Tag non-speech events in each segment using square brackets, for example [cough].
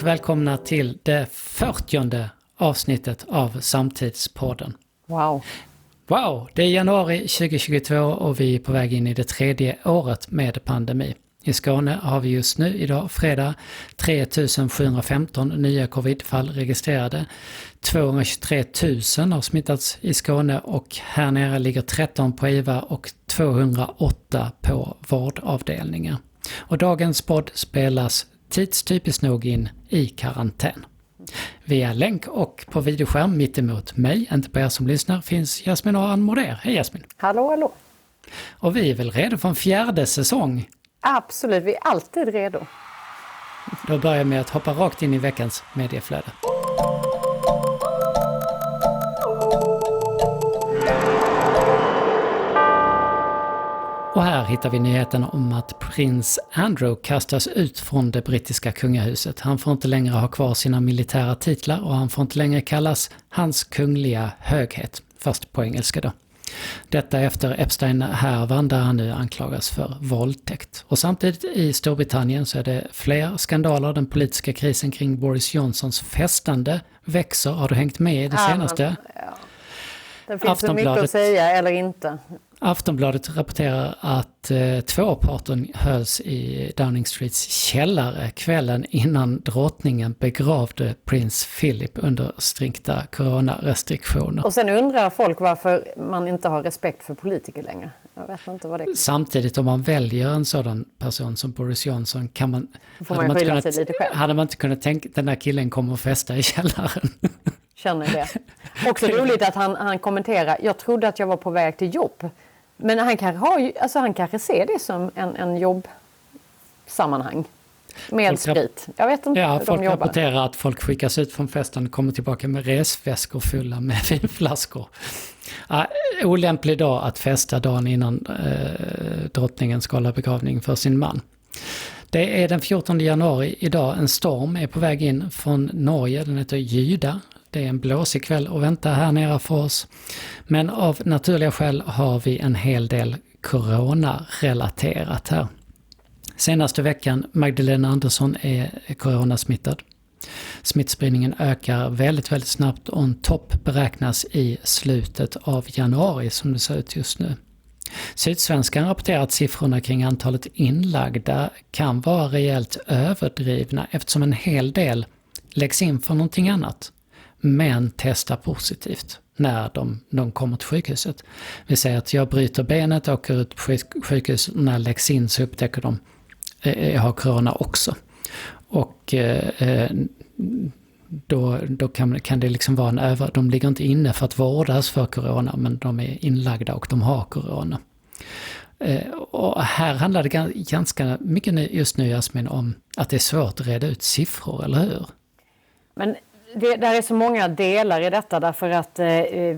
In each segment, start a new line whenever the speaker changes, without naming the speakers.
och välkomna till det 40 avsnittet av Samtidspodden.
Wow.
Wow, det är januari 2022 och vi är på väg in i det tredje året med pandemi. I Skåne har vi just nu, idag fredag, 3715 nya covidfall registrerade. 223 000 har smittats i Skåne och här nere ligger 13 på IVA och 208 på vårdavdelningar. Och dagens podd spelas tidstypiskt nog in i karantän. Via länk och på videoskärm mittemot mig, inte på er som lyssnar, finns Jasmin och Ann Moder. Hej Jasmin!
Hallå, hallå!
Och vi är väl redo för en fjärde säsong?
Absolut, vi är alltid redo.
Då börjar jag med att hoppa rakt in i veckans medieflöde. Och här hittar vi nyheten om att prins Andrew kastas ut från det brittiska kungahuset. Han får inte längre ha kvar sina militära titlar och han får inte längre kallas Hans Kungliga Höghet, fast på engelska då. Detta efter Epstein-härvan där han nu anklagas för våldtäkt. Och samtidigt i Storbritannien så är det fler skandaler. Den politiska krisen kring Boris Johnsons festande växer. Har du hängt med i det senaste? Ja, ja.
Det finns så mycket att säga eller inte.
Aftonbladet rapporterar att eh, tvåparten hölls i Downing Streets källare kvällen innan drottningen begravde prins Philip under strikta coronarestriktioner.
Och sen undrar folk varför man inte har respekt för politiker längre. Jag vet inte vad det är.
Samtidigt om man väljer en sådan person som Boris Johnson kan man...
Får man, man kunnat, sig lite själv.
Hade man inte kunnat tänka den där killen kommer att festa i källaren.
Känner det. [laughs] Också roligt att han, han kommenterar, jag trodde att jag var på väg till jobb. Men han kanske, har, alltså han kanske ser det som en, en jobbsammanhang. Med sprit. Jag vet inte
ja, folk jobbar. rapporterar att folk skickas ut från festen och kommer tillbaka med resväskor fulla med [laughs] vinflaskor. Ja, olämplig dag att festa dagen innan eh, drottningen ska hålla begravning för sin man. Det är den 14 januari idag. En storm är på väg in från Norge. Den heter Gyda. Det är en blåsig kväll att vänta här nere för oss. Men av naturliga skäl har vi en hel del corona-relaterat här. Senaste veckan, Magdalena Andersson är coronasmittad. Smittspridningen ökar väldigt, väldigt snabbt och en topp beräknas i slutet av januari som det ser ut just nu. Sydsvenskan rapporterar att siffrorna kring antalet inlagda kan vara rejält överdrivna eftersom en hel del läggs in för någonting annat men testar positivt när de, de kommer till sjukhuset. Vi säger att jag bryter benet, åker ut på sjukhus, när jag läggs in så upptäcker de att jag har corona också. Och eh, eh, då, då kan, kan det liksom vara en över... De ligger inte inne för att vårdas för corona, men de är inlagda och de har corona. Och här handlar det ganska mycket just nu, Jasmin, om att det är svårt att reda ut siffror, eller hur?
Men det där är så många delar i detta därför att eh, eh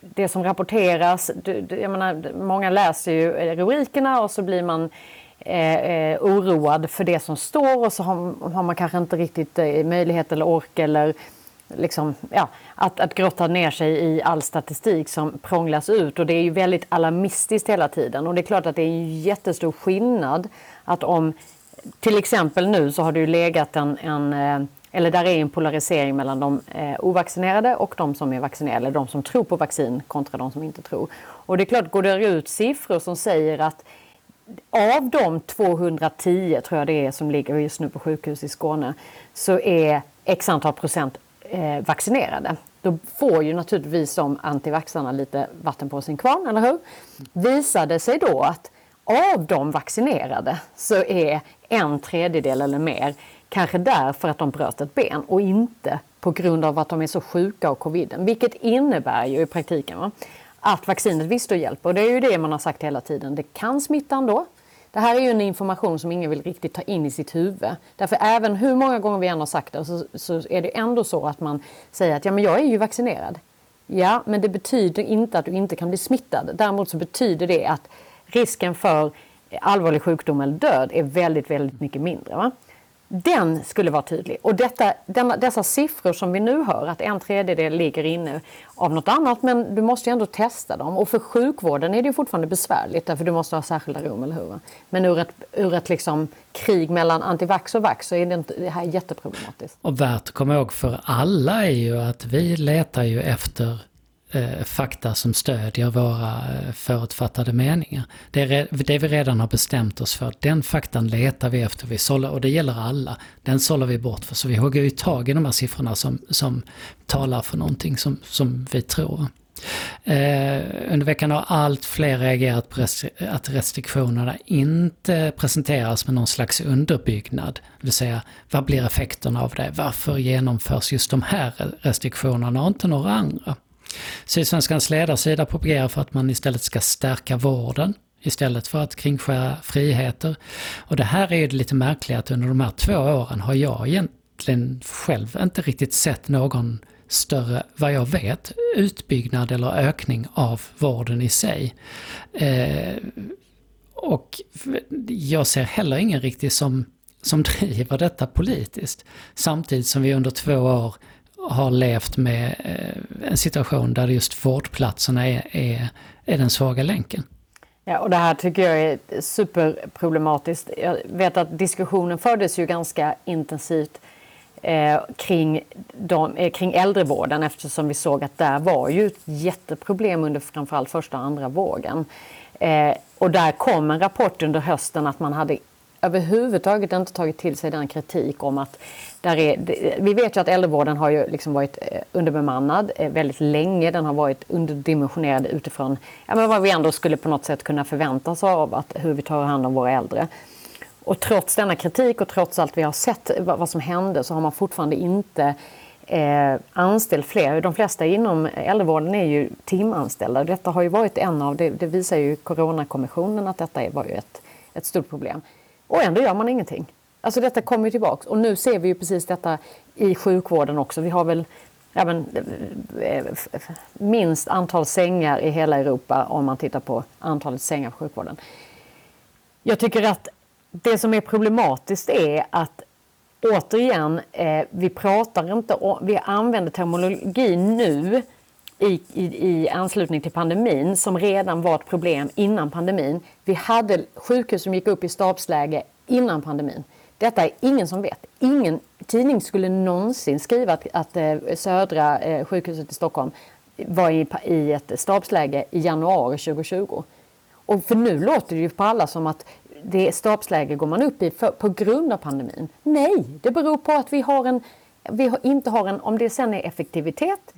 det som rapporteras, jag menar, många läser ju eh, rubrikerna och så blir man eh, eh, oroad för det som står och så har, har man kanske inte riktigt eh, möjlighet eller ork eller liksom, ja, att, att grotta ner sig i all statistik som prånglas ut. Och det är ju väldigt alarmistiskt hela tiden. Och det är klart att det är en jättestor skillnad att om till exempel nu så har det ju legat en, en eh, eller där är en polarisering mellan de eh, ovaccinerade och de som är vaccinerade, de som tror på vaccin kontra de som inte tror. Och det är klart, går det ut siffror som säger att av de 210, tror jag det är, som ligger just nu på sjukhus i Skåne, så är x antal procent eh, vaccinerade. Då får ju naturligtvis de antivaxarna lite vatten på sin kvarn, eller hur? Visar det sig då att av de vaccinerade så är en tredjedel eller mer Kanske därför att de bröt ett ben och inte på grund av att de är så sjuka av coviden. Vilket innebär ju i praktiken va? att vaccinet visst hjälper. Och det är ju det man har sagt hela tiden. Det kan smitta ändå. Det här är ju en information som ingen vill riktigt ta in i sitt huvud. Därför även hur många gånger vi än har sagt det så, så är det ändå så att man säger att ja, men jag är ju vaccinerad. Ja, men det betyder inte att du inte kan bli smittad. Däremot så betyder det att risken för allvarlig sjukdom eller död är väldigt, väldigt mycket mindre. Va? Den skulle vara tydlig. Och detta, denna, dessa siffror som vi nu hör, att en tredjedel ligger inne av något annat, men du måste ju ändå testa dem. Och för sjukvården är det ju fortfarande besvärligt, därför du måste ha särskilda rum, eller hur? Men ur ett, ur ett liksom krig mellan antivax och vax så är det, inte, det här jätteproblematiskt.
Och värt att komma ihåg för alla är ju att vi letar ju efter eh, fakta som stödjer våra eh, förutfattade meningar. Det, är, det vi redan har bestämt oss för, den faktan letar vi efter, vi sållar, och det gäller alla. Den sållar vi bort för, så vi hugger ju tag i de här siffrorna som, som talar för någonting som, som vi tror. Eh, under veckan har allt fler reagerat på att restriktionerna inte presenteras med någon slags underbyggnad. Det vill säga, vad blir effekterna av det? Varför genomförs just de här restriktionerna och inte några andra? Sydsvenskans ledarsida propagerar för att man istället ska stärka vården istället för att kringskära friheter. Och det här är ju lite märkligt att under de här två åren har jag egentligen själv inte riktigt sett någon större, vad jag vet, utbyggnad eller ökning av vården i sig. Eh, och jag ser heller ingen riktigt som, som [laughs] driver detta politiskt. Samtidigt som vi under två år har levt med eh, en situation där just vårdplatserna är, är, är den svaga länken.
Ja, och det här tycker jag är superproblematiskt. Jag vet att diskussionen fördes ju ganska intensivt eh, kring, de, eh, kring äldrevården eftersom vi såg att där var ju ett jätteproblem under framförallt första och andra vågen. Eh, och där kom en rapport under hösten att man hade överhuvudtaget inte tagit till sig den kritik om att där är, vi vet ju att äldrevården har ju liksom varit eh, underbemannad eh, väldigt länge. Den har varit underdimensionerad utifrån ja, men vad vi ändå skulle på något sätt kunna förvänta oss av att, hur vi tar hand om våra äldre. Och trots denna kritik och trots allt vi har sett vad som hände så har man fortfarande inte eh, anställt fler. De flesta inom äldrevården är ju timanställda. Detta har ju varit en av, det, det visar ju Coronakommissionen att detta var ju ett, ett stort problem. Och ändå gör man ingenting. Alltså detta kommer tillbaks och nu ser vi ju precis detta i sjukvården också. Vi har väl ja, men, eh, minst antal sängar i hela Europa om man tittar på antalet sängar på sjukvården. Jag tycker att det som är problematiskt är att återigen, eh, vi pratar inte om, vi använder terminologi nu i, i, i anslutning till pandemin som redan var ett problem innan pandemin. Vi hade sjukhus som gick upp i stabsläge innan pandemin. Detta är ingen som vet. Ingen tidning skulle någonsin skriva att, att eh, Södra eh, sjukhuset i Stockholm var i, i ett stabsläge i januari 2020. Och för nu låter det ju på alla som att det stabsläge går man upp i för, på grund av pandemin. Nej, det beror på att vi har en vi har, inte har en, om det sen är effektivitet,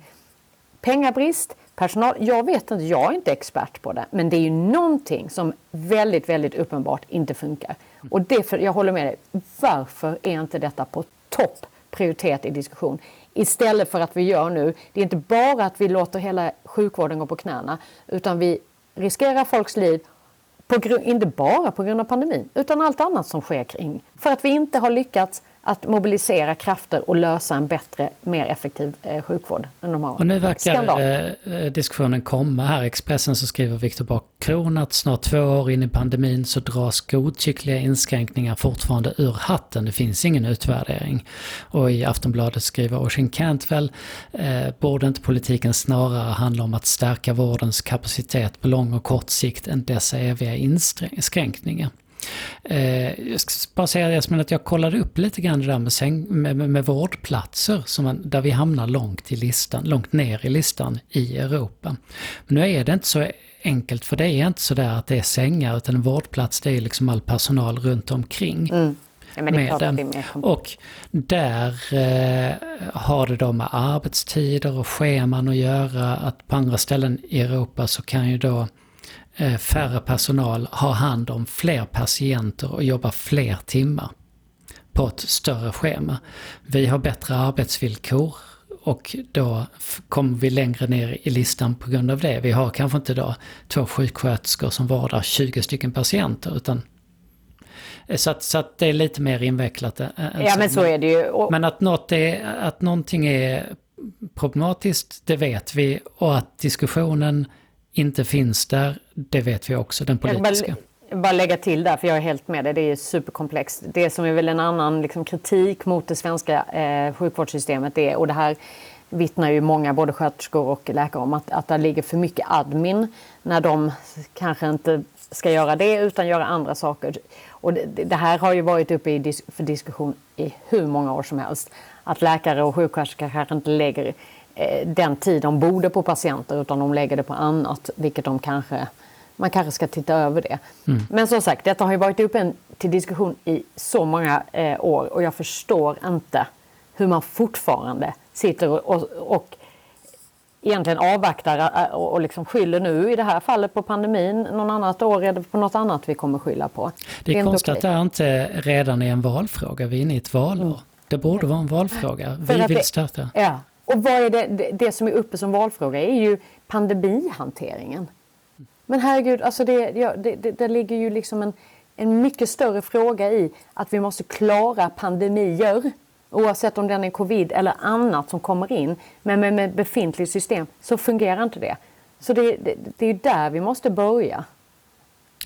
pengabrist, personal. Jag vet inte, jag är inte expert på det, men det är ju någonting som väldigt, väldigt uppenbart inte funkar. Och det för, jag håller med dig. Varför är inte detta på topp prioritet i diskussion? Istället för att vi gör nu, det är inte bara att vi låter hela sjukvården gå på knäna, utan vi riskerar folks liv på, inte bara på grund av pandemin, utan allt annat som sker kring. För att vi inte har lyckats att mobilisera krafter och lösa en bättre, mer effektiv eh, sjukvård än de har.
Och nu verkar eh, diskussionen komma här. Expressen så skriver Viktor Backron att snart två år in i pandemin så dras godtyckliga inskränkningar fortfarande ur hatten. Det finns ingen utvärdering. Och i Aftonbladet skriver Oisin Cantwell, eh, borde inte politiken snarare handla om att stärka vårdens kapacitet på lång och kort sikt än dessa eviga inskränkningar? Eh, jag ska bara säga Jasmin att jag kollade upp lite grann det där med, säng, med, med, med vårdplatser som man, där vi hamnar långt, i listan, långt ner i listan i Europa. Men nu är det inte så enkelt för det är inte så där att det är sängar utan en vårdplats det är liksom all personal runt omkring. Mm.
Ja, med den.
Och där eh, har det då med arbetstider och scheman att göra. Att på andra ställen i Europa så kan ju då färre personal har hand om fler patienter och jobbar fler timmar på ett större schema. Vi har bättre arbetsvillkor och då kommer vi längre ner i listan på grund av det. Vi har kanske inte då två sjuksköterskor som vårdar 20 stycken patienter utan eh, så att, så att det är lite mer invecklat. Än
ja men så är det ju.
Och... Men att, något är, att någonting är problematiskt, det vet vi. Och att diskussionen inte finns där, det vet vi också, den politiska.
bara lägga till där, för jag är helt med dig, det är superkomplext. Det som är väl en annan liksom, kritik mot det svenska eh, sjukvårdssystemet är, och det här vittnar ju många, både sköterskor och läkare om, att, att det ligger för mycket admin när de kanske inte ska göra det utan göra andra saker. Och det, det här har ju varit uppe i dis för diskussion i hur många år som helst. Att läkare och sjuksköterskor kanske inte lägger den tid de borde på patienter utan de lägger det på annat, vilket de kanske man kanske ska titta över det. Mm. Men som sagt, detta har ju varit uppe till diskussion i så många eh, år och jag förstår inte hur man fortfarande sitter och, och, och egentligen avvaktar eh, och, och liksom skyller nu i det här fallet på pandemin. Någon annat år är det på något annat vi kommer skylla på.
Det är, det är konstigt att det inte redan är en valfråga. Vi är inne i ett valår. Mm. Det borde vara en valfråga. Vi vill starta.
Ja. Och vad är det, det, som är uppe som valfråga är ju pandemihanteringen. Men herregud, alltså det, ja, det, det, det ligger ju liksom en, en mycket större fråga i att vi måste klara pandemier oavsett om den är covid eller annat som kommer in. Men med, med befintligt system så fungerar inte det. Så det, det, det är där vi måste börja.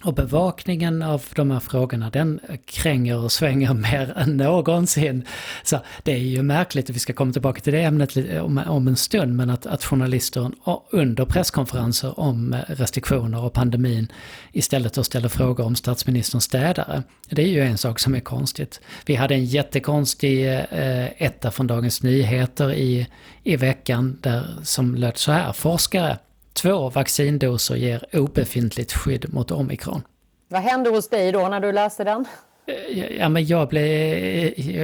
Och bevakningen av de här frågorna den kränger och svänger [laughs] mer än någonsin. Så det är ju märkligt, och vi ska komma tillbaka till det ämnet om, om en stund, men att, att journalister under presskonferenser om eh, restriktioner och pandemin istället att ställa frågor om statsministerns städare. Det är ju en sak som är konstigt. Vi hade en jättekonstig eh, etta från Dagens Nyheter i, i veckan där, som lät så här. Forskare Två vaccindoser ger obefintligt skydd mot omikron.
Vad hände hos dig då när du läste den?
Eh, ja, men jag blev,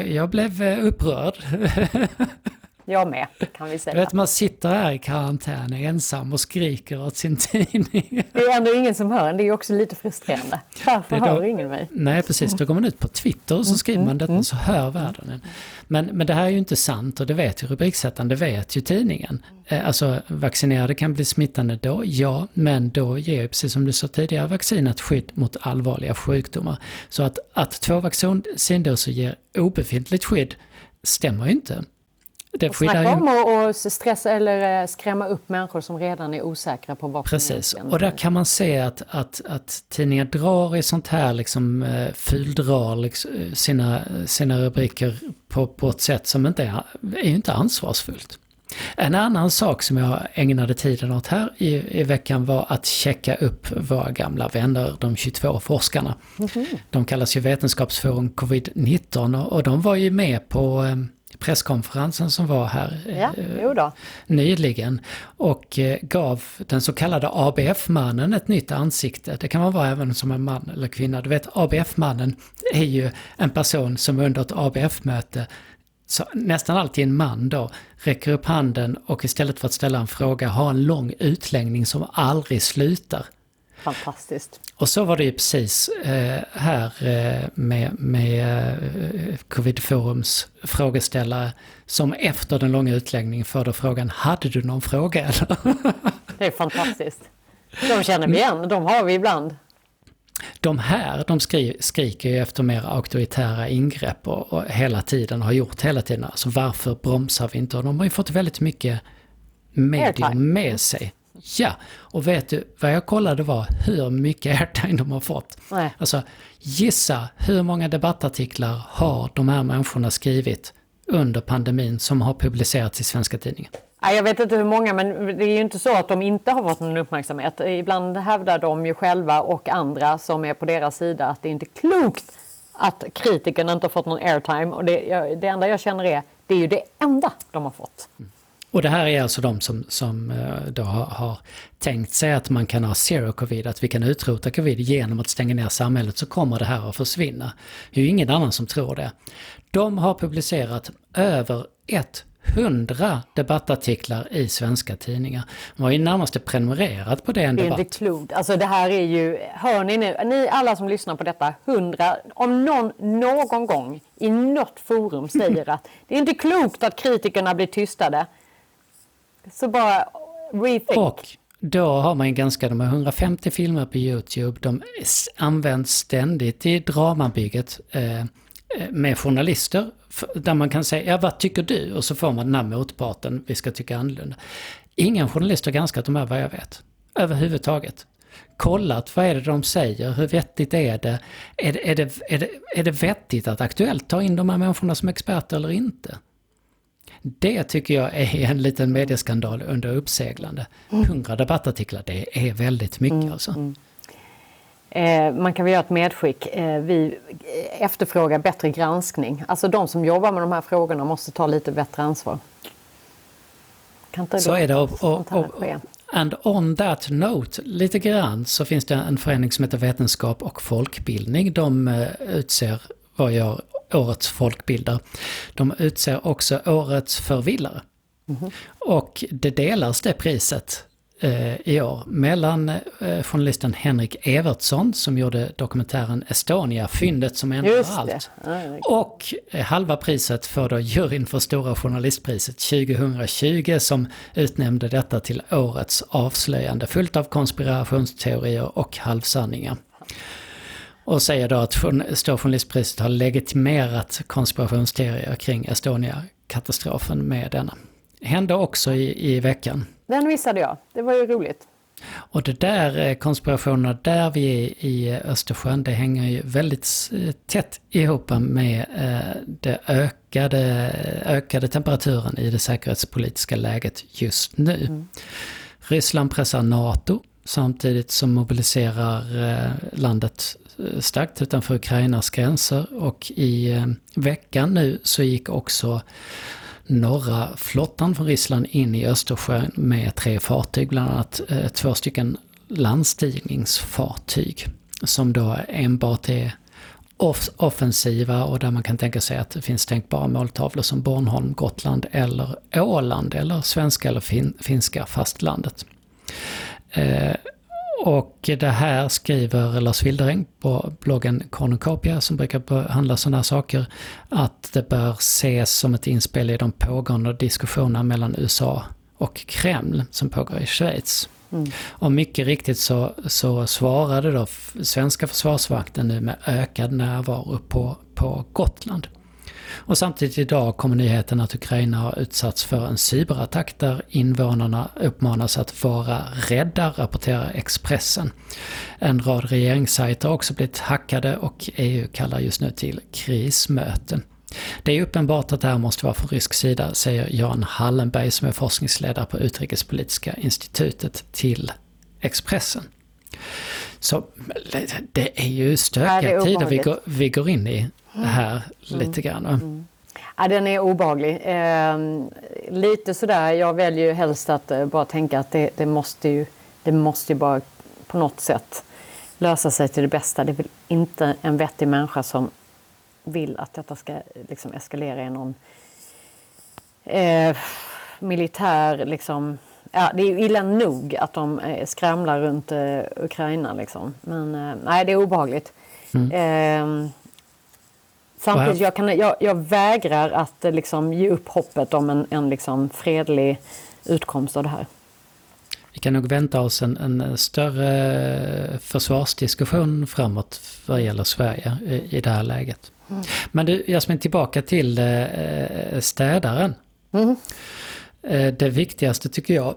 jag blev eh, upprörd. [laughs]
Jag med, kan vi säga.
Du vet, man sitter här i karantän ensam och skriker åt sin [laughs] tidning.
Det är ändå ingen som hör en, det är också lite frustrerande. Varför då, hör ingen mig?
Nej, precis. Då går man ut på Twitter och så skriver man mm, detta mm. så hör världen en. Men, men det här är ju inte sant och det vet ju rubriksättaren, det vet ju tidningen. Eh, alltså vaccinerade kan bli smittande då, ja, men då ger ju precis som du sa tidigare vaccinet skydd mot allvarliga sjukdomar. Så att, att två vaccindoser ger obefintligt skydd stämmer ju inte.
Det Snacka om att stressa eller eh, skrämma upp människor som redan är osäkra på vad
Precis, och där kan man se att, att, att tidningar drar i sånt här, liksom eh, fyldrar liksom, eh, sina, sina rubriker på, på ett sätt som inte är, är inte ansvarsfullt. En annan sak som jag ägnade tiden åt här i, i veckan var att checka upp våra gamla vänner, de 22 forskarna. Mm -hmm. De kallas ju Vetenskapsforum Covid-19 och, och de var ju med på presskonferensen som var här
ja, eh,
nyligen och eh, gav den så kallade ABF-mannen ett nytt ansikte. Det kan man vara även som en man eller kvinna. Du vet ABF-mannen är ju en person som under ett ABF-möte så nästan alltid en man då, räcker upp handen och istället för att ställa en fråga har en lång utläggning som aldrig slutar.
Fantastiskt.
Och så var det ju precis eh, här eh, med, med eh, Covid-forums frågeställare som efter den långa utläggningen förde frågan Hade du någon fråga eller? [laughs]
det är fantastiskt. De känner vi igen, de har vi ibland.
De här, de skri, skriker ju efter mer auktoritära ingrepp och, och, hela tiden har gjort hela tiden. Alltså varför bromsar vi inte? Och de har ju fått väldigt mycket medier med sig. Ja, och vet du vad jag kollade var hur mycket airtime de har fått. Nej. Alltså gissa hur många debattartiklar har de här människorna skrivit under pandemin som har publicerats i svenska tidningar?
Jag vet inte hur många, men det är ju inte så att de inte har fått någon uppmärksamhet. Ibland hävdar de ju själva och andra som är på deras sida att det är inte klokt att kritikerna inte har fått någon airtime. Och det, det enda jag känner är, det är ju det enda de har fått. Mm.
Och det här är alltså de som, som eh, då har, har, tänkt sig att man kan ha zero covid, att vi kan utrota covid genom att stänga ner samhället så kommer det här att försvinna. Det är ju ingen annan som tror det. De har publicerat över 100 debattartiklar i svenska tidningar. De har ju närmast prenumererat på en debatt.
Det är inte klokt. Alltså det här är ju, hör ni nu, ni alla som lyssnar på detta, 100, om någon någon gång i något forum säger [laughs] att det är inte klokt att kritikerna blir tystade. Så bara rethink.
Och då har man ju ganska, de har 150 filmer på YouTube, de används ständigt i dramabygget eh, eh med journalister. Där man kan säga, ja vad tycker du? Och så får man den här motparten, vi ska tycka annorlunda. Ingen journalist har granskat de här vad jag vet. Överhuvudtaget. kollat vad är det de säger, hur vettigt är det? Är det, är det, är det, är det vettigt att Aktuellt ta in de här människorna som experter eller inte? Det tycker jag är en liten medieskandal under uppseglande. Hundra debattartiklar, det är väldigt mycket mm, alltså. Mm.
Eh, man kan väl göra ett medskick. Eh, vi efterfrågar bättre granskning. Alltså de som jobbar med de här frågorna måste ta lite bättre ansvar.
Kan inte så är det. Och, och, och, and on that note, lite grann så finns det en förening som heter Vetenskap och folkbildning. De eh, utser vad gör årets folkbildare. De utser också årets förvillare. Mm. Och det delas det priset eh, i år mellan eh, journalisten Henrik Evertsson som gjorde dokumentären Estonia, fyndet som ändrar allt. och eh, halva priset får då juryn för Stora Journalistpriset 2020 som utnämnde detta till årets avslöjande fullt av konspirationsteorier och halvsanningar. Och säger då att Stora Journalistpriset har legitimerat konspirationsteorier kring Estonia-katastrofen med denna. Hände också i, i veckan.
Den missade jag. Det var ju roligt.
Och det där eh, konspirationerna där vi är i Östersjön, det hänger ju väldigt eh, tätt ihop med eh, det ökade, ökade temperaturen i det säkerhetspolitiska läget just nu. Mm. Ryssland pressar NATO samtidigt som mobiliserar landet Eh, starkt utanför Ukrainas gränser och i eh, veckan nu så gick också norra flottan från Ryssland in i Östersjön med tre fartyg, bland annat eh, två stycken landstigningsfartyg som då enbart är off offensiva och där man kan tänka sig att det finns tänkbara måltavlor som Bornholm, Gotland eller Åland eller svenska eller fin finska fastlandet. Eh, och det här skriver Lars Wildering på bloggen Cornucopia som brukar behandla sådana här saker. Att det bör ses som ett inspel i de pågående diskussionerna mellan USA och Kreml som pågår i Schweiz. Mm. Och mycket riktigt så, så svarade då svenska försvarsvakten nu med ökad närvaro på, på Gotland. Och samtidigt idag kommer nyheten att Ukraina har utsatts för en cyberattack där invånarna uppmanas att vara rädda, rapporterar Expressen. En rad regeringssajter har också blivit hackade och EU kallar just nu till krismöten. Det är uppenbart att det här måste vara från rysk sida, säger Jan Hallenberg som är forskningsledare på Utrikespolitiska institutet till Expressen. Så det är ju stökiga tider vi går, vi går in i här mm. lite grann. Mm.
Ja, den är obaglig. Eh, lite sådär, jag väljer ju helst att eh, bara tänka att det, det, måste ju, det måste ju bara på något sätt lösa sig till det bästa. Det är väl inte en vettig människa som vill att detta ska liksom, eskalera i någon eh, militär... Liksom, ja, det är illa nog att de eh, skramlar runt eh, Ukraina. Liksom. Men eh, nej, det är obehagligt. Mm. Samtidigt, jag, kan, jag, jag vägrar att eh, liksom ge upp hoppet om en, en liksom fredlig utkomst av det här.
Vi kan nog vänta oss en, en större försvarsdiskussion framåt vad gäller Sverige i, i det här läget. Mm. Men du Jasmin, tillbaka till eh, städaren. Mm. Eh, det viktigaste tycker jag,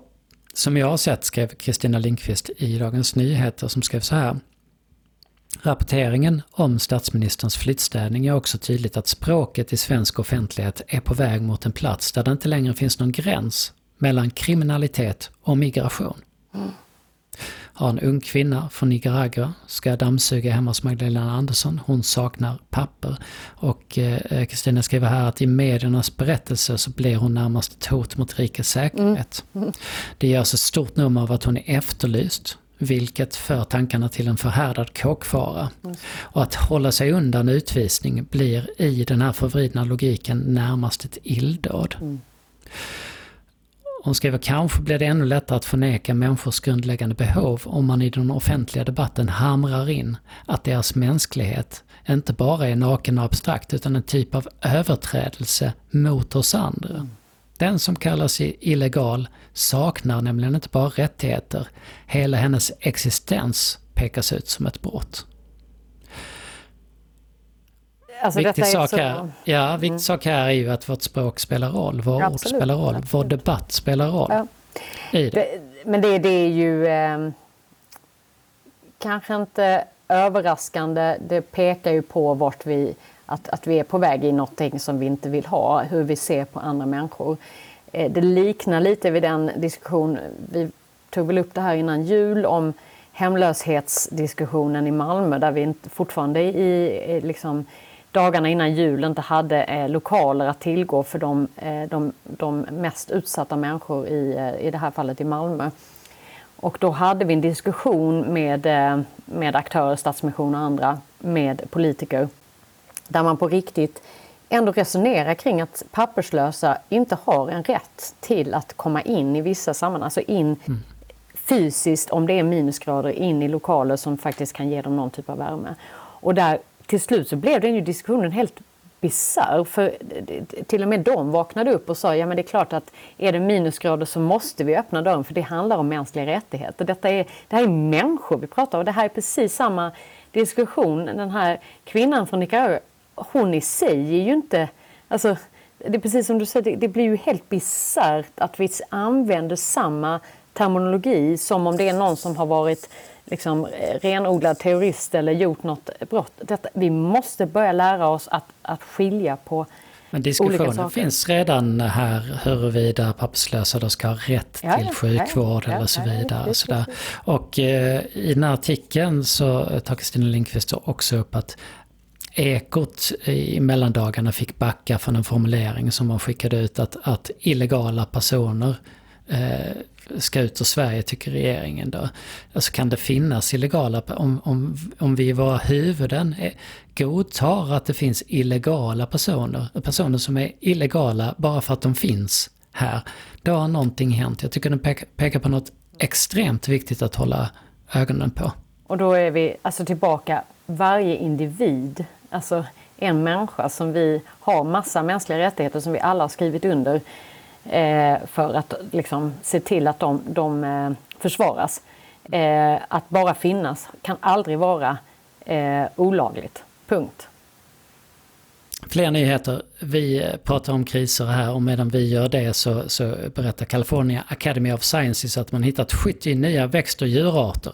som jag har sett, skrev Kristina Linkvist i Dagens Nyheter, som skrev så här. Rapporteringen om statsministerns flyttstädning är också tydligt att språket i svensk offentlighet är på väg mot en plats där det inte längre finns någon gräns mellan kriminalitet och migration. Har en ung kvinna från Nicaragua ska dammsuga hemma hos Magdalena Andersson. Hon saknar papper. Och eh, Kristina eh, skriver här att i mediernas berättelse så blir hon närmast ett hot mot rikets säkerhet. Mm. Mm. Det görs ett stort nummer av att hon är efterlyst vilket för tankarna till en förhärdad kåkfara. Mm. Och att hålla sig undan utvisning blir i den här förvridna logiken närmast ett illdåd. Mm. Hon skriver kanske blir det ännu lättare att förneka människors grundläggande behov om man i den offentliga debatten hamrar in att deras mänsklighet inte bara är naken och abstrakt utan en typ av överträdelse mot oss andra. Mm. Den som kallar sig illegal saknar nämligen inte bara rättigheter, hela hennes existens pekas ut som ett brott. Alltså, viktig, sak så... här, ja, viktig mm. sak här är ju att vårt språk spelar roll, vår ord spelar roll, absolut. vår debatt spelar roll. Ja. Det.
det men det, det är ju... Eh, kanske inte överraskande. Det pekar ju på vart vi, att, att vi är på väg i någonting som vi inte vill ha, hur vi ser på andra människor. Eh, det liknar lite vid den diskussion, vi tog väl upp det här innan jul, om hemlöshetsdiskussionen i Malmö där vi fortfarande i liksom, dagarna innan jul inte hade eh, lokaler att tillgå för de, eh, de, de mest utsatta människor i, eh, i det här fallet i Malmö. Och då hade vi en diskussion med, eh, med aktörer, Stadsmission och andra, med politiker, där man på riktigt ändå resonerar kring att papperslösa inte har en rätt till att komma in i vissa sammanhang, alltså in mm. fysiskt, om det är minusgrader, in i lokaler som faktiskt kan ge dem någon typ av värme. Och där till slut så blev den ju diskussionen helt bisarr. För till och med de vaknade upp och sa ja men det är klart att är det minusgrader så måste vi öppna dörren för det handlar om mänskliga rättigheter. Detta är, det här är människor vi pratar om och det här är precis samma diskussion. Den här kvinnan från Nicaragua, hon i sig är ju inte... Alltså, det är precis som du säger, det blir ju helt bisarrt att vi använder samma terminologi som om det är någon som har varit liksom, eh, renodlad terrorist eller gjort något brott. Detta, vi måste börja lära oss att, att skilja på
men diskussionen finns redan här huruvida papperslösa då ska ha rätt ja, till sjukvård ja, eller så vidare. Ja, så och eh, i den här artikeln så tar Kristina Lindqvist också upp att Ekot i mellandagarna fick backa från en formulering som man skickade ut att, att illegala personer eh, ska ut ur Sverige tycker regeringen då. Alltså kan det finnas illegala, om, om, om vi i våra huvuden är, godtar att det finns illegala personer, personer som är illegala bara för att de finns här, då har någonting hänt. Jag tycker den pekar, pekar på något extremt viktigt att hålla ögonen på.
Och då är vi alltså tillbaka, varje individ, alltså en människa som vi har massa mänskliga rättigheter som vi alla har skrivit under eh, för att liksom, se till att de, de eh, försvaras. Eh, att bara finnas kan aldrig vara eh, olagligt. Punkt.
Fler nyheter. Vi eh, pratar om kriser här och medan vi gör det så, så berättar California Academy of Sciences att man hittat 70 nya växt och djurarter.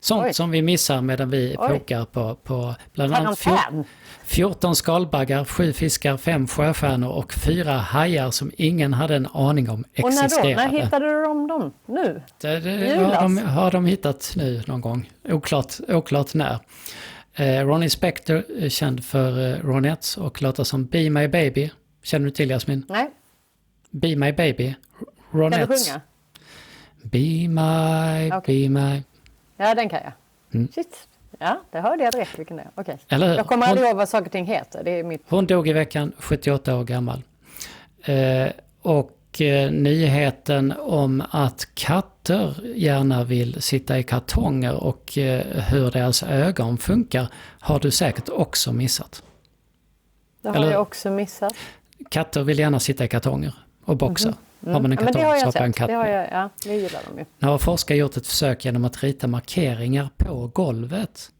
Sånt Oj. som vi missar medan vi Oj. pokar på, på bland annat 14 skalbaggar, 7 fiskar, 5 sjöstjärnor och 4 hajar som ingen hade en aning om existerade.
Och när då? När hittade du dem, dem? Nu?
Det, det har, de, har de hittat nu någon gång. Oklart, oklart när. Eh, Ronnie Spector, är känd för eh, Ronettes och låtar som Be My Baby. Känner du till Jasmin?
Nej.
Be My Baby.
Ronettes. Kan
du sjunga? Be My, okay. Be My.
Ja, den kan jag. Mm. Shit. Ja, det hörde jag direkt vilken det är. Okay. Eller Jag kommer aldrig ihåg vad saker och ting heter. Det är mitt...
Hon dog i veckan, 78 år gammal. Eh, och eh, nyheten om att katter gärna vill sitta i kartonger och eh, hur deras ögon funkar har du säkert också missat.
Det har Eller, jag också missat.
Katter vill gärna sitta i kartonger och boxa. Mm -hmm. Mm. Har man en kartong
ja,
så
hoppar
en katt
det har jag, ja, det gillar de ju.
Har forskare gjort ett försök genom att rita markeringar på golvet.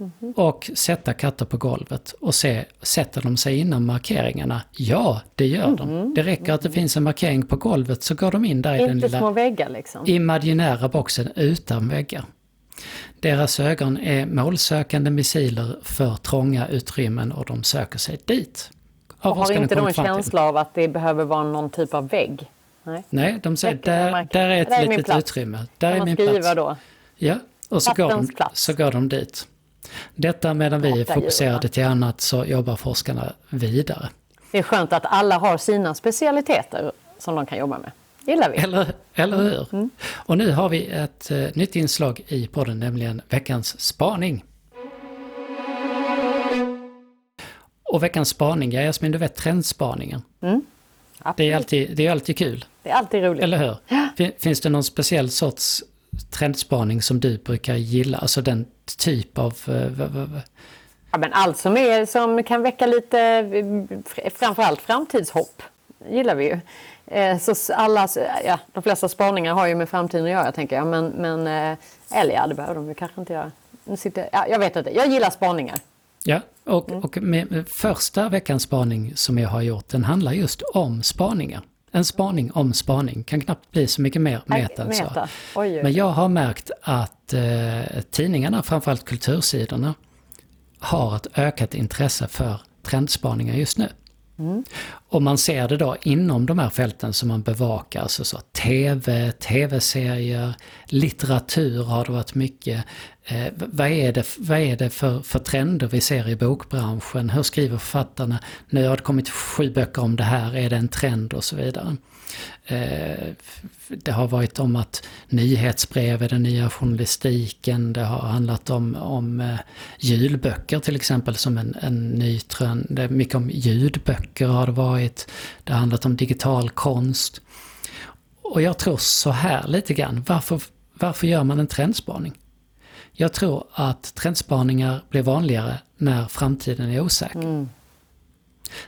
Mm. Och sätta katter på golvet och se, sätter de sig inom markeringarna? Ja, det gör mm de. Det räcker att det finns en markering på golvet så går de in där
Inte
i den lilla
små väggar liksom.
imaginära boxen utan väggar. Deras ögon är målsökande missiler för trånga utrymmen och de söker sig dit.
Och har inte de en känsla av att det behöver vara någon typ av vägg?
Nej, Nej de säger där, där är ett där litet är utrymme. Där är min plats. Då? Ja, och så går, de, så går de dit. Detta medan vi är fokuserade till annat så jobbar forskarna vidare.
Det är skönt att alla har sina specialiteter som de kan jobba med. gillar vi.
Eller, eller hur? Mm. Och nu har vi ett uh, nytt inslag i podden, nämligen veckans spaning. Och veckans spaning, ja Jasmin, du vet trendspaningen. Mm. Det, är alltid, det är alltid kul.
Det är alltid roligt.
Eller hur? Ja. Finns det någon speciell sorts trendspaning som du brukar gilla? Alltså den typ av... Uh,
ja, men allt som, är, som kan väcka lite, framförallt framtidshopp, gillar vi ju. Eh, så alla, ja, de flesta spaningar har ju med framtiden att göra, tänker jag. Men, men eh, eller ja, det behöver de ju kanske inte göra. Nu sitter, ja, jag vet inte, jag gillar spaningar.
Ja, och, mm. och första veckans spaning som jag har gjort, den handlar just om spaningar. En spaning om spaning, kan knappt bli så mycket mer meta än så. Men jag har märkt att eh, tidningarna, framförallt kultursidorna, har ett ökat intresse för trendspaningar just nu. Och man ser det då inom de här fälten som man bevakar, alltså så TV, TV-serier, litteratur har det varit mycket. Eh, vad är det, vad är det för, för trender vi ser i bokbranschen? Hur skriver författarna? Nu har det kommit sju böcker om det här, är det en trend och så vidare. Eh, det har varit om att nyhetsbrev är den nya journalistiken. Det har handlat om, om eh, julböcker till exempel som en, en ny trend. Det är mycket om ljudböcker har det varit. Det har handlat om digital konst. Och jag tror så här lite grann. Varför, varför gör man en trendspaning? Jag tror att trendspaningar blir vanligare när framtiden är osäker. Mm.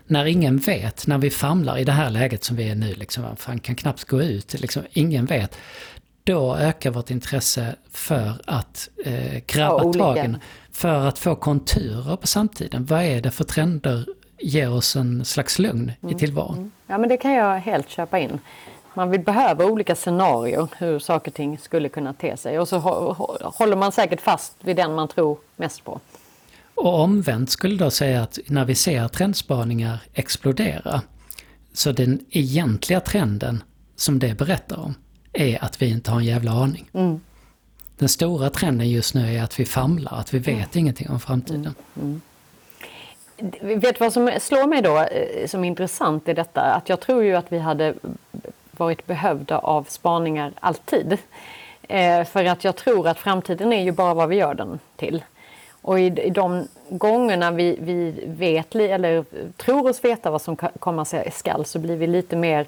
När ingen vet, när vi famlar i det här läget som vi är nu, liksom, fan kan knappt gå ut, liksom, ingen vet. Då ökar vårt intresse för att eh, grabba
olika.
tagen, för att få konturer på samtiden. Vad är det för trender ger oss en slags lugn i tillvaron?
Ja, men det kan jag helt köpa in. Man vill behöva olika scenarier hur saker och ting skulle kunna te sig och så hå- hå- håller man säkert fast vid den man tror mest på.
Och omvänt skulle då säga att när vi ser trendspaningar explodera, så den egentliga trenden som det berättar om är att vi inte har en jävla aning. Den stora trenden just nu är att vi famlar, att vi vet ingenting om framtiden.
Vet du vad som slår mig då eh, som är intressant i detta? Att jag tror ju att vi hade varit behövda av spaningar alltid. Eh, för att jag tror att framtiden är ju bara vad vi gör den till. Och i, i de gångerna vi, vi vet, eller tror oss veta vad som komma sig skall så blir vi lite mer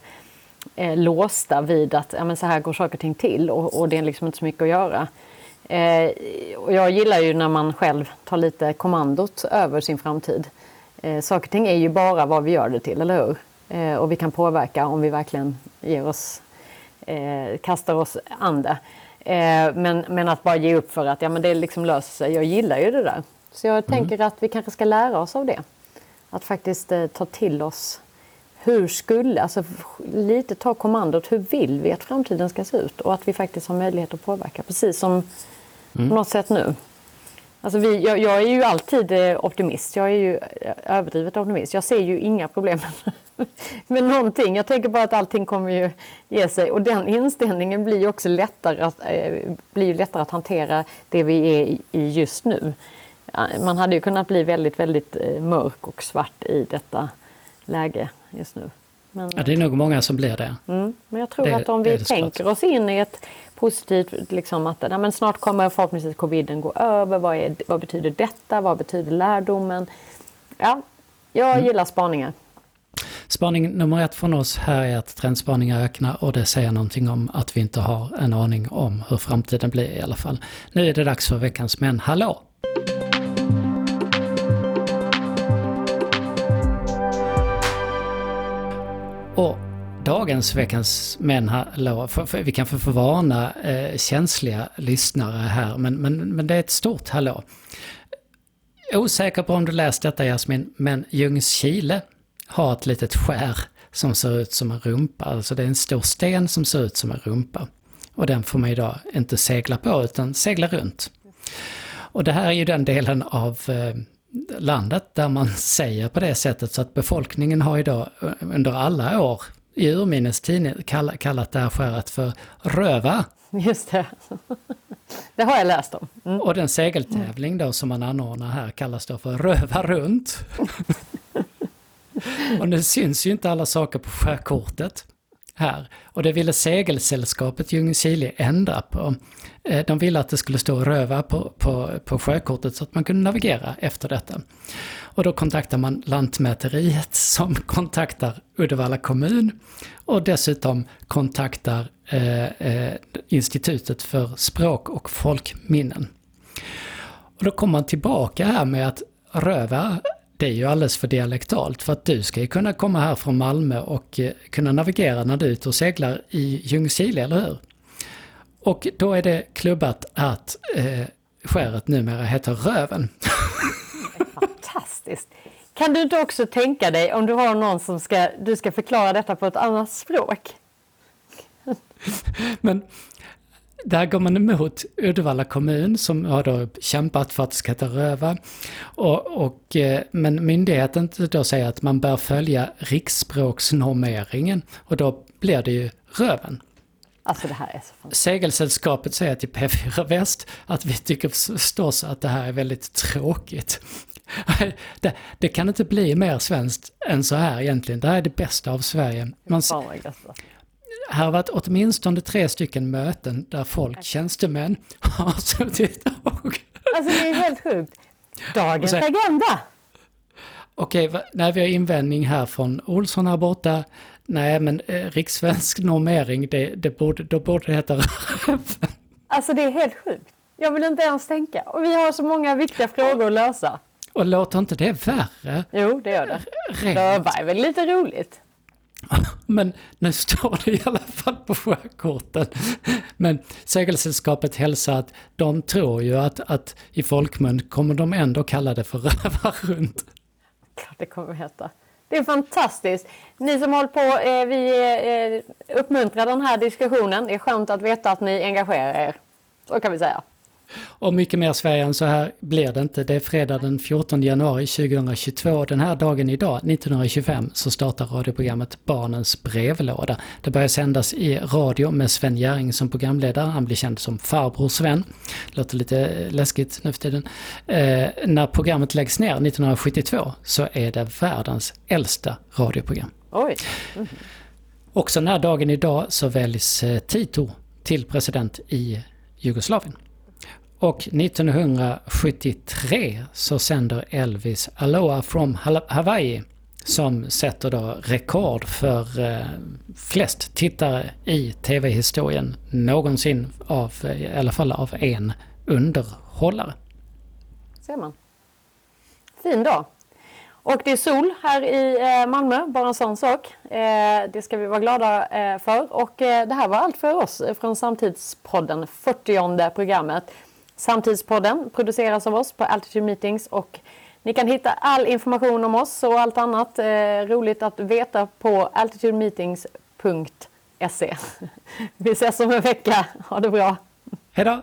eh, låsta vid att ja, men så här går saker och ting till och, och det är liksom inte så mycket att göra. Eh, och jag gillar ju när man själv tar lite kommandot över sin framtid. Eh, saker och ting är ju bara vad vi gör det till, eller hur? Eh, och vi kan påverka om vi verkligen ger oss, eh, kastar oss an det. Eh, men, men att bara ge upp för att ja, men det liksom löser sig. Jag gillar ju det där. Så jag tänker att vi kanske ska lära oss av det. Att faktiskt eh, ta till oss hur skulle, alltså lite ta kommandot, hur vill vi att framtiden ska se ut? Och att vi faktiskt har möjlighet att påverka, precis som på något sätt nu. Alltså vi, jag, jag är ju alltid eh, optimist, jag är ju eh, överdrivet optimist. Jag ser ju inga problem [laughs] [laughs] med någonting. Jag tänker bara att allting kommer ju ge sig. Och den inställningen blir ju också lättare att, eh, blir lättare att hantera det vi är i- just nu. Man hade ju kunnat bli väldigt, väldigt eh, mörk och svart i detta läge just nu. Men,
Ja, det är nog många som blir det.
mm, men jag tror
det-
att om vi tänker oss in i ett positivt, liksom att nej, men snart kommer förhoppningsvis coviden gå över. Vad, är, vad betyder detta? Vad betyder lärdomen? Ja, jag
Mm.
gillar spaningar.
Spaning nummer ett från oss här är att trendspaningar ökar och det säger någonting om att vi inte har en aning om hur framtiden blir i alla fall. Nu är det dags för veckans Men hallå! Och dagens veckans Men hallå, för, för, vi kan får få varna eh, känsliga lyssnare här men, men, men det är ett stort hallå. Osäker på om du läst detta Jasmin, men Ljungskile har ett litet skär som ser ut som en rumpa. Alltså det är en stor sten som ser ut som en rumpa. Och den får man idag inte segla på utan segla runt. Och det här är ju den delen av eh, landet där man [laughs] säger på det sättet så att befolkningen har idag eh, under alla år i urminnes kall- kallat det här skäret för röva.
Just det. [laughs] Det har jag läst om. Mm.
Och den segeltävling då som man anordnar här kallas då för Röva runt. [laughs] [laughs] och nu syns ju inte alla saker på sjökortet här. Och det ville segelsällskapet Ljungskile ändra på. Eh, de ville att det skulle stå Röva på, på, på sjökortet så att man kunde navigera efter detta. Och då kontaktar man Lantmäteriet som [laughs] kontaktar Uddevalla kommun och dessutom kontaktar eh, eh, Institutet för språk och folkminnen. Och då kommer man tillbaka här med att röva, det är ju alldeles för dialektalt för att du ska ju kunna komma här från Malmö och eh, kunna navigera när du är ute och seglar i Ljungskile, eller hur? Och då är det klubbat att eh, skäret numera heter Röven.
Fantastiskt. Kan du inte också tänka dig om du har någon som ska, du ska förklara detta på ett annat språk?
Men där går man emot Uddevalla kommun som har då kämpat för att det ska heta Röva. Och, och, eh, men myndigheten då säger att man bör följa riksspråksnormeringen och då blir det ju Röven.
Alltså det här är så.
Segelsällskapet säger till P4 Väst att vi tycker förstås att det här är väldigt tråkigt. [laughs] Det, det, kan inte bli mer svenskt än så här egentligen. Det här är det bästa av Sverige. Man, här har varit åtminstone tre stycken möten där folk, tjänstemän, [laughs] har suttit och...
Alltså det är helt sjukt. Dagens så, agenda!
Okej, när vi har invändning här från Olsson här borta. Nej, men eh, rikssvensk normering, det, det borde, då borde det heta
Alltså det är helt sjukt. Jag vill inte ens tänka. Och vi har så många viktiga frågor att lösa.
Och låter inte det värre?
Jo, det gör det. Rent. Röva är väl lite roligt?
Men nu står det i alla fall på sjökorten. Men Segelsällskapet hälsar att de tror ju att, att i folkmun kommer de ändå kalla det för rövar runt.
Klart det kommer heta. Det är fantastiskt. Ni som håller på, eh, vi eh, uppmuntrar den här diskussionen. Det är skönt att veta att ni engagerar er. Så kan vi säga.
Och mycket mer Sverige än så här blir det inte. Det är fredag den 14 januari 2022. Den här dagen idag, 1925, så startar radioprogrammet Barnens brevlåda. Det börjar sändas i radio med Sven Gäring som programledare. Han blir känd som Farbror Sven. Låter lite läskigt nu för tiden. Eh, när programmet läggs ner 1972 så är det världens äldsta radioprogram.
Oj! Mm.
Också den här dagen idag så väljs eh, Tito till president i Jugoslavien. Och 1973 så sänder Elvis Aloha from Hawaii som sätter då rekord för eh, flest tittare i tv-historien någonsin av, eh, i alla fall av en underhållare.
Ser man. Fin dag. Och det är sol här i eh, Malmö, bara en sån sak. Eh, det ska vi vara glada för. Och det här var allt för oss från Samtidspodden, 40 programmet. Samtidspodden produceras av oss på Altitude Meetings och ni kan hitta all information om oss och allt annat eh, roligt att veta på altitudemeetings.se. [laughs] Vi ses om en vecka. Ha det bra!
Hej då!